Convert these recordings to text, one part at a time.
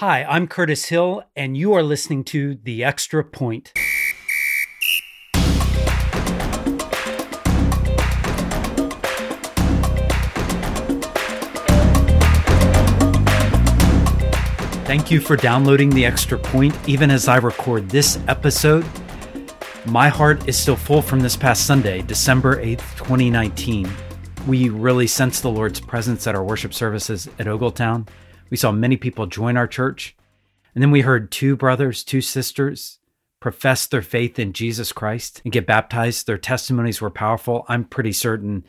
Hi, I'm Curtis Hill, and you are listening to The Extra Point. Thank you for downloading The Extra Point. Even as I record this episode, my heart is still full from this past Sunday, December 8th, 2019. We really sensed the Lord's presence at our worship services at Ogletown. We saw many people join our church. And then we heard two brothers, two sisters profess their faith in Jesus Christ and get baptized. Their testimonies were powerful. I'm pretty certain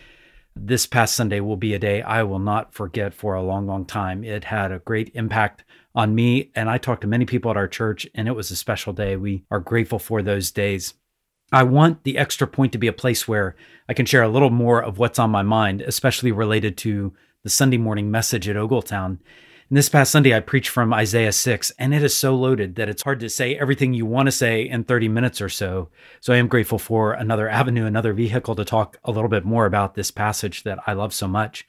this past Sunday will be a day I will not forget for a long, long time. It had a great impact on me. And I talked to many people at our church, and it was a special day. We are grateful for those days. I want the extra point to be a place where I can share a little more of what's on my mind, especially related to the Sunday morning message at Ogletown. And this past Sunday, I preached from Isaiah 6, and it is so loaded that it's hard to say everything you want to say in 30 minutes or so. So I am grateful for another avenue, another vehicle to talk a little bit more about this passage that I love so much.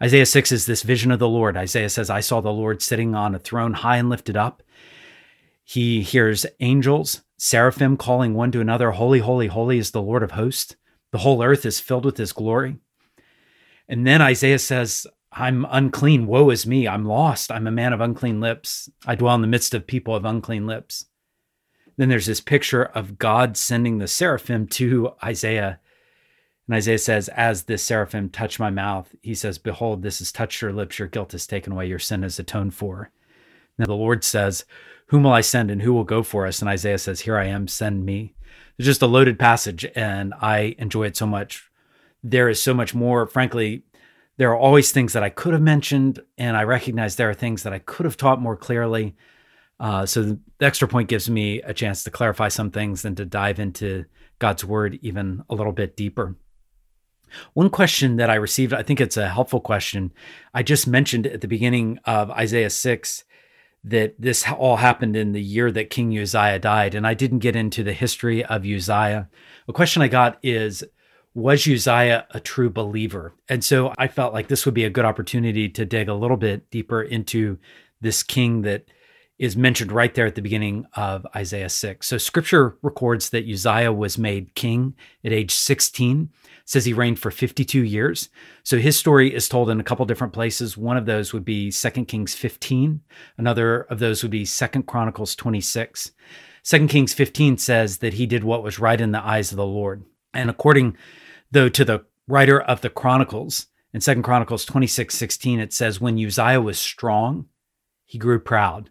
Isaiah 6 is this vision of the Lord. Isaiah says, I saw the Lord sitting on a throne high and lifted up. He hears angels, seraphim calling one to another, Holy, holy, holy is the Lord of hosts. The whole earth is filled with his glory. And then Isaiah says, I'm unclean. Woe is me. I'm lost. I'm a man of unclean lips. I dwell in the midst of people of unclean lips. Then there's this picture of God sending the seraphim to Isaiah and Isaiah says, As this seraphim touched my mouth, he says, Behold, this has touched your lips, your guilt is taken away, your sin is atoned for. Now the Lord says, Whom will I send and who will go for us? And Isaiah says, Here I am, send me. It's just a loaded passage, and I enjoy it so much. There is so much more. Frankly, there are always things that I could have mentioned, and I recognize there are things that I could have taught more clearly. Uh, so the extra point gives me a chance to clarify some things and to dive into God's word even a little bit deeper. One question that I received, I think it's a helpful question. I just mentioned at the beginning of Isaiah 6 that this all happened in the year that King Uzziah died, and I didn't get into the history of Uzziah. A question I got is Was Uzziah a true believer? And so I felt like this would be a good opportunity to dig a little bit deeper into this king that is mentioned right there at the beginning of Isaiah 6. So scripture records that Uzziah was made king at age 16 says he reigned for 52 years. So his story is told in a couple different places. One of those would be 2 Kings 15. Another of those would be 2 Chronicles 26. 2 Kings 15 says that he did what was right in the eyes of the Lord. And according though to the writer of the Chronicles, in Second Chronicles 26, 16, it says, When Uzziah was strong, he grew proud.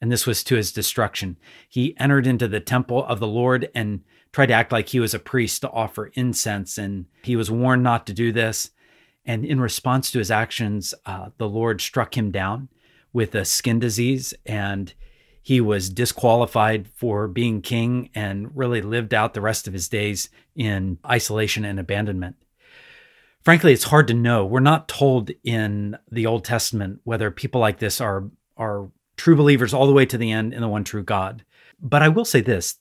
And this was to his destruction. He entered into the temple of the Lord and tried to act like he was a priest to offer incense, and he was warned not to do this. And in response to his actions, uh, the Lord struck him down with a skin disease, and he was disqualified for being king and really lived out the rest of his days in isolation and abandonment. Frankly, it's hard to know. We're not told in the Old Testament whether people like this are are true believers all the way to the end in the one true God. But I will say this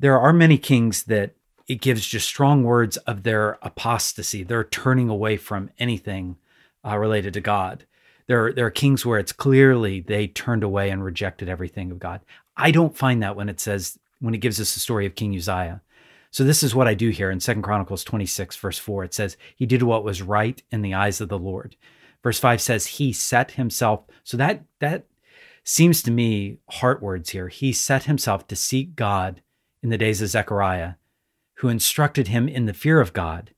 there are many kings that it gives just strong words of their apostasy. They're turning away from anything uh, related to God. There, there are kings where it's clearly they turned away and rejected everything of God. I don't find that when it says, when it gives us the story of King Uzziah. So this is what I do here in Second Chronicles 26, verse 4. It says, He did what was right in the eyes of the Lord. Verse 5 says, He set himself. So that that seems to me heart words here. He set himself to seek God in the days of Zechariah, who instructed him in the fear of God.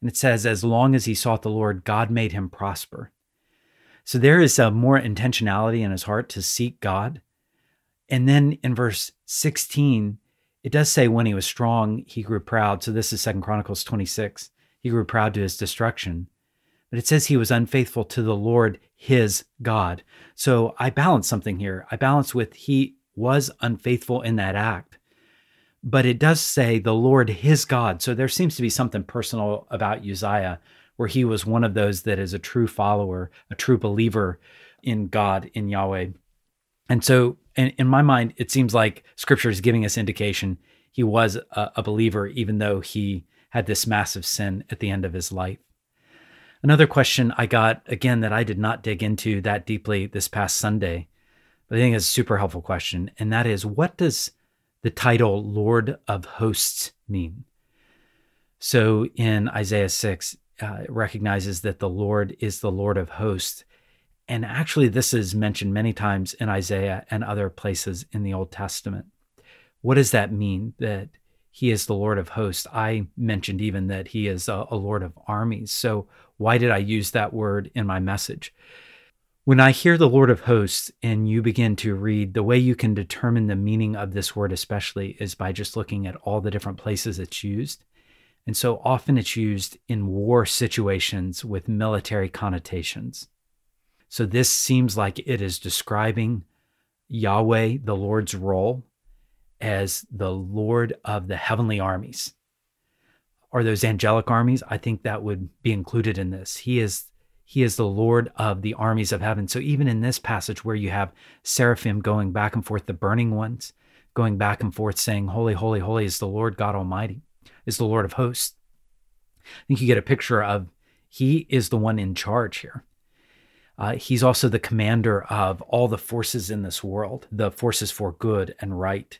And it says, as long as he sought the Lord, God made him prosper. So there is a more intentionality in his heart to seek God. And then in verse 16, it does say when he was strong, he grew proud. So this is Second Chronicles 26. He grew proud to his destruction. But it says he was unfaithful to the Lord, his God. So I balance something here. I balance with he was unfaithful in that act but it does say the Lord his God. So there seems to be something personal about Uzziah where he was one of those that is a true follower, a true believer in God, in Yahweh. And so in, in my mind, it seems like scripture is giving us indication he was a, a believer, even though he had this massive sin at the end of his life. Another question I got, again, that I did not dig into that deeply this past Sunday But I think it's a super helpful question. And that is what does the title Lord of Hosts mean? So in Isaiah 6, uh, recognizes that the Lord is the Lord of hosts. And actually, this is mentioned many times in Isaiah and other places in the Old Testament. What does that mean? That he is the Lord of hosts. I mentioned even that he is a, a Lord of armies. So, why did I use that word in my message? When I hear the Lord of hosts and you begin to read, the way you can determine the meaning of this word, especially, is by just looking at all the different places it's used. And so often it's used in war situations with military connotations. So this seems like it is describing Yahweh, the Lord's role as the Lord of the heavenly armies. Are those angelic armies? I think that would be included in this. He is he is the Lord of the armies of heaven. So even in this passage where you have seraphim going back and forth, the burning ones going back and forth saying, Holy, holy, holy is the Lord God Almighty, is the Lord of hosts. I think you get a picture of he is the one in charge here. Uh, he's also the commander of all the forces in this world, the forces for good and right.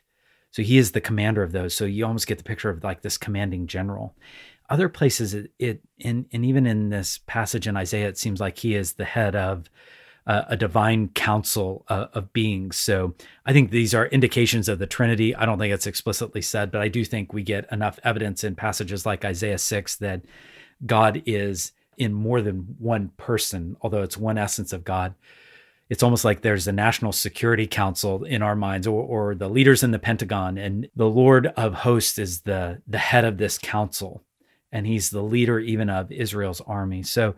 So he is the commander of those. So you almost get the picture of like this commanding general. Other places, it, it in, and even in this passage in Isaiah, it seems like he is the head of uh, a divine council uh, of beings. So I think these are indications of the Trinity. I don't think it's explicitly said, but I do think we get enough evidence in passages like Isaiah 6 that God is in more than one person, although it's one essence of God it's almost like there's a national security council in our minds or, or the leaders in the pentagon and the lord of hosts is the the head of this council and he's the leader even of israel's army so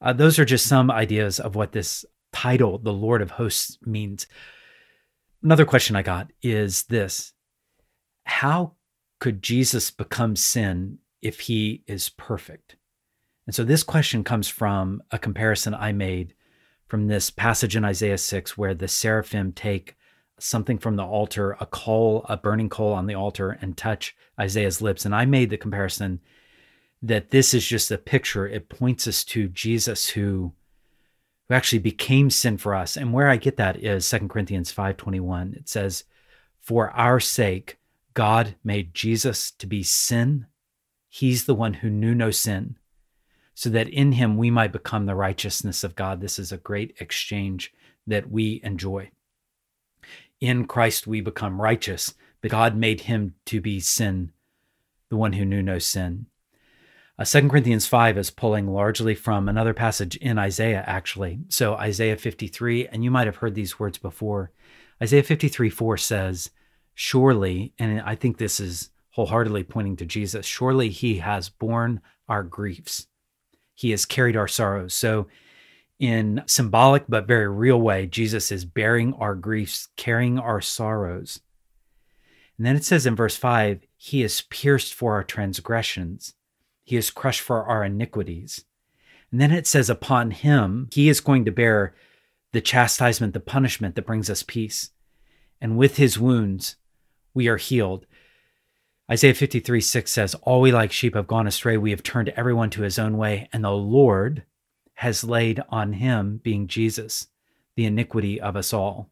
uh, those are just some ideas of what this title the lord of hosts means another question i got is this how could jesus become sin if he is perfect and so this question comes from a comparison i made from this passage in Isaiah 6 where the seraphim take something from the altar, a coal, a burning coal on the altar, and touch Isaiah's lips. And I made the comparison that this is just a picture. It points us to Jesus who who actually became sin for us. And where I get that is 2 Corinthians 5:21. It says, "For our sake God made Jesus to be sin. He's the one who knew no sin, so that in him we might become the righteousness of God. This is a great exchange that we enjoy. In Christ we become righteous, but God made him to be sin, the one who knew no sin. Uh, 2 Corinthians 5 is pulling largely from another passage in Isaiah, actually. So, Isaiah 53, and you might have heard these words before. Isaiah 53 4 says, Surely, and I think this is wholeheartedly pointing to Jesus, surely he has borne our griefs he has carried our sorrows. So, in symbolic but very real way, Jesus is bearing our griefs, carrying our sorrows. And then it says in verse 5 He is pierced for our transgressions, He is crushed for our iniquities. And then it says, Upon Him, He is going to bear the chastisement, the punishment that brings us peace. And with His wounds, we are healed. Isaiah 53 6 says, All we like sheep have gone astray. We have turned everyone to his own way, and the Lord has laid on him, being Jesus, the iniquity of us all.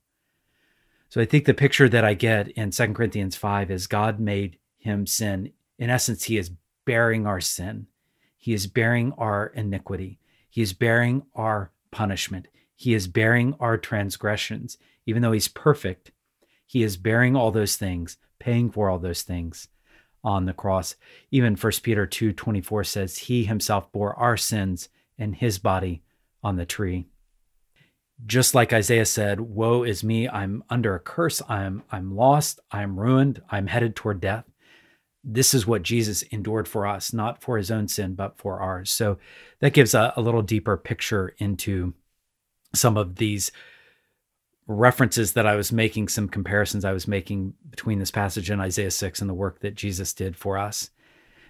So I think the picture that I get in 2 Corinthians 5 is God made him sin. In essence, he is bearing our sin, he is bearing our iniquity, he is bearing our punishment, he is bearing our transgressions. Even though he's perfect, he is bearing all those things, paying for all those things on the cross. Even 1 Peter 2:24 says he himself bore our sins in his body on the tree. Just like Isaiah said, woe is me, I'm under a curse, I'm I'm lost, I'm ruined, I'm headed toward death. This is what Jesus endured for us, not for his own sin, but for ours. So that gives a, a little deeper picture into some of these references that I was making, some comparisons I was making between this passage in Isaiah 6 and the work that Jesus did for us.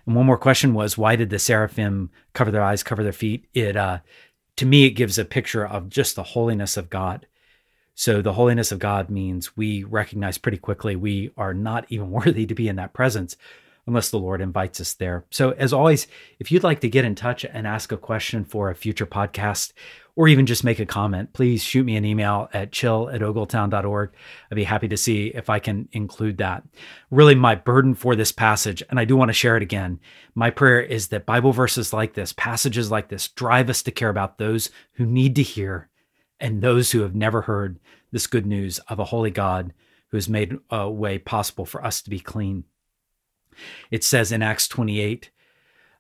And one more question was why did the seraphim cover their eyes, cover their feet? It uh, to me it gives a picture of just the holiness of God. So the holiness of God means we recognize pretty quickly we are not even worthy to be in that presence unless the Lord invites us there. So as always, if you'd like to get in touch and ask a question for a future podcast, or even just make a comment, please shoot me an email at chill at ogletown.org. I'd be happy to see if I can include that. Really, my burden for this passage, and I do want to share it again. My prayer is that Bible verses like this, passages like this, drive us to care about those who need to hear and those who have never heard this good news of a holy God who has made a way possible for us to be clean. It says in Acts 28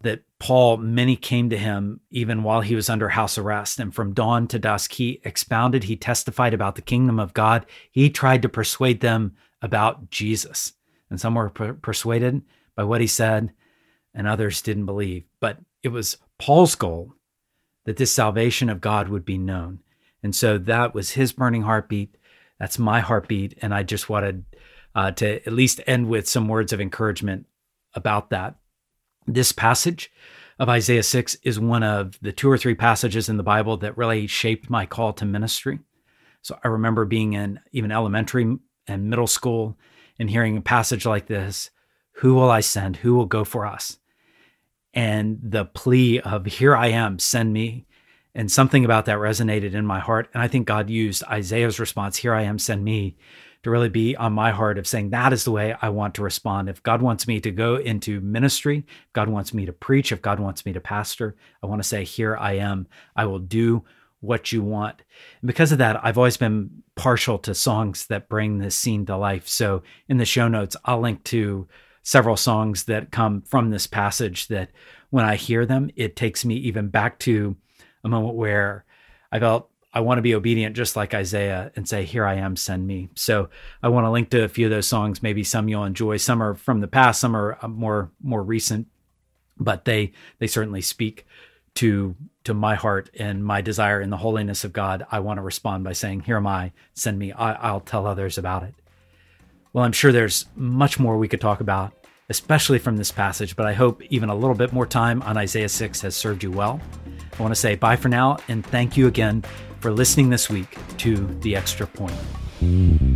that Paul, many came to him even while he was under house arrest. And from dawn to dusk, he expounded, he testified about the kingdom of God. He tried to persuade them about Jesus. And some were per- persuaded by what he said, and others didn't believe. But it was Paul's goal that this salvation of God would be known. And so that was his burning heartbeat. That's my heartbeat. And I just wanted uh, to at least end with some words of encouragement about that. This passage of Isaiah 6 is one of the two or three passages in the Bible that really shaped my call to ministry. So I remember being in even elementary and middle school and hearing a passage like this Who will I send? Who will go for us? And the plea of, Here I am, send me. And something about that resonated in my heart. And I think God used Isaiah's response, Here I am, send me, to really be on my heart of saying that is the way I want to respond. If God wants me to go into ministry, God wants me to preach, if God wants me to pastor, I want to say, Here I am. I will do what you want. And because of that, I've always been partial to songs that bring this scene to life. So in the show notes, I'll link to several songs that come from this passage that when I hear them, it takes me even back to a moment where I felt I want to be obedient just like Isaiah and say, Here I am, send me. So I want to link to a few of those songs. Maybe some you'll enjoy. Some are from the past, some are uh, more more recent, but they they certainly speak to to my heart and my desire in the holiness of God. I want to respond by saying, Here am I, send me. I, I'll tell others about it. Well, I'm sure there's much more we could talk about, especially from this passage, but I hope even a little bit more time on Isaiah 6 has served you well. I want to say bye for now and thank you again for listening this week to The Extra Point.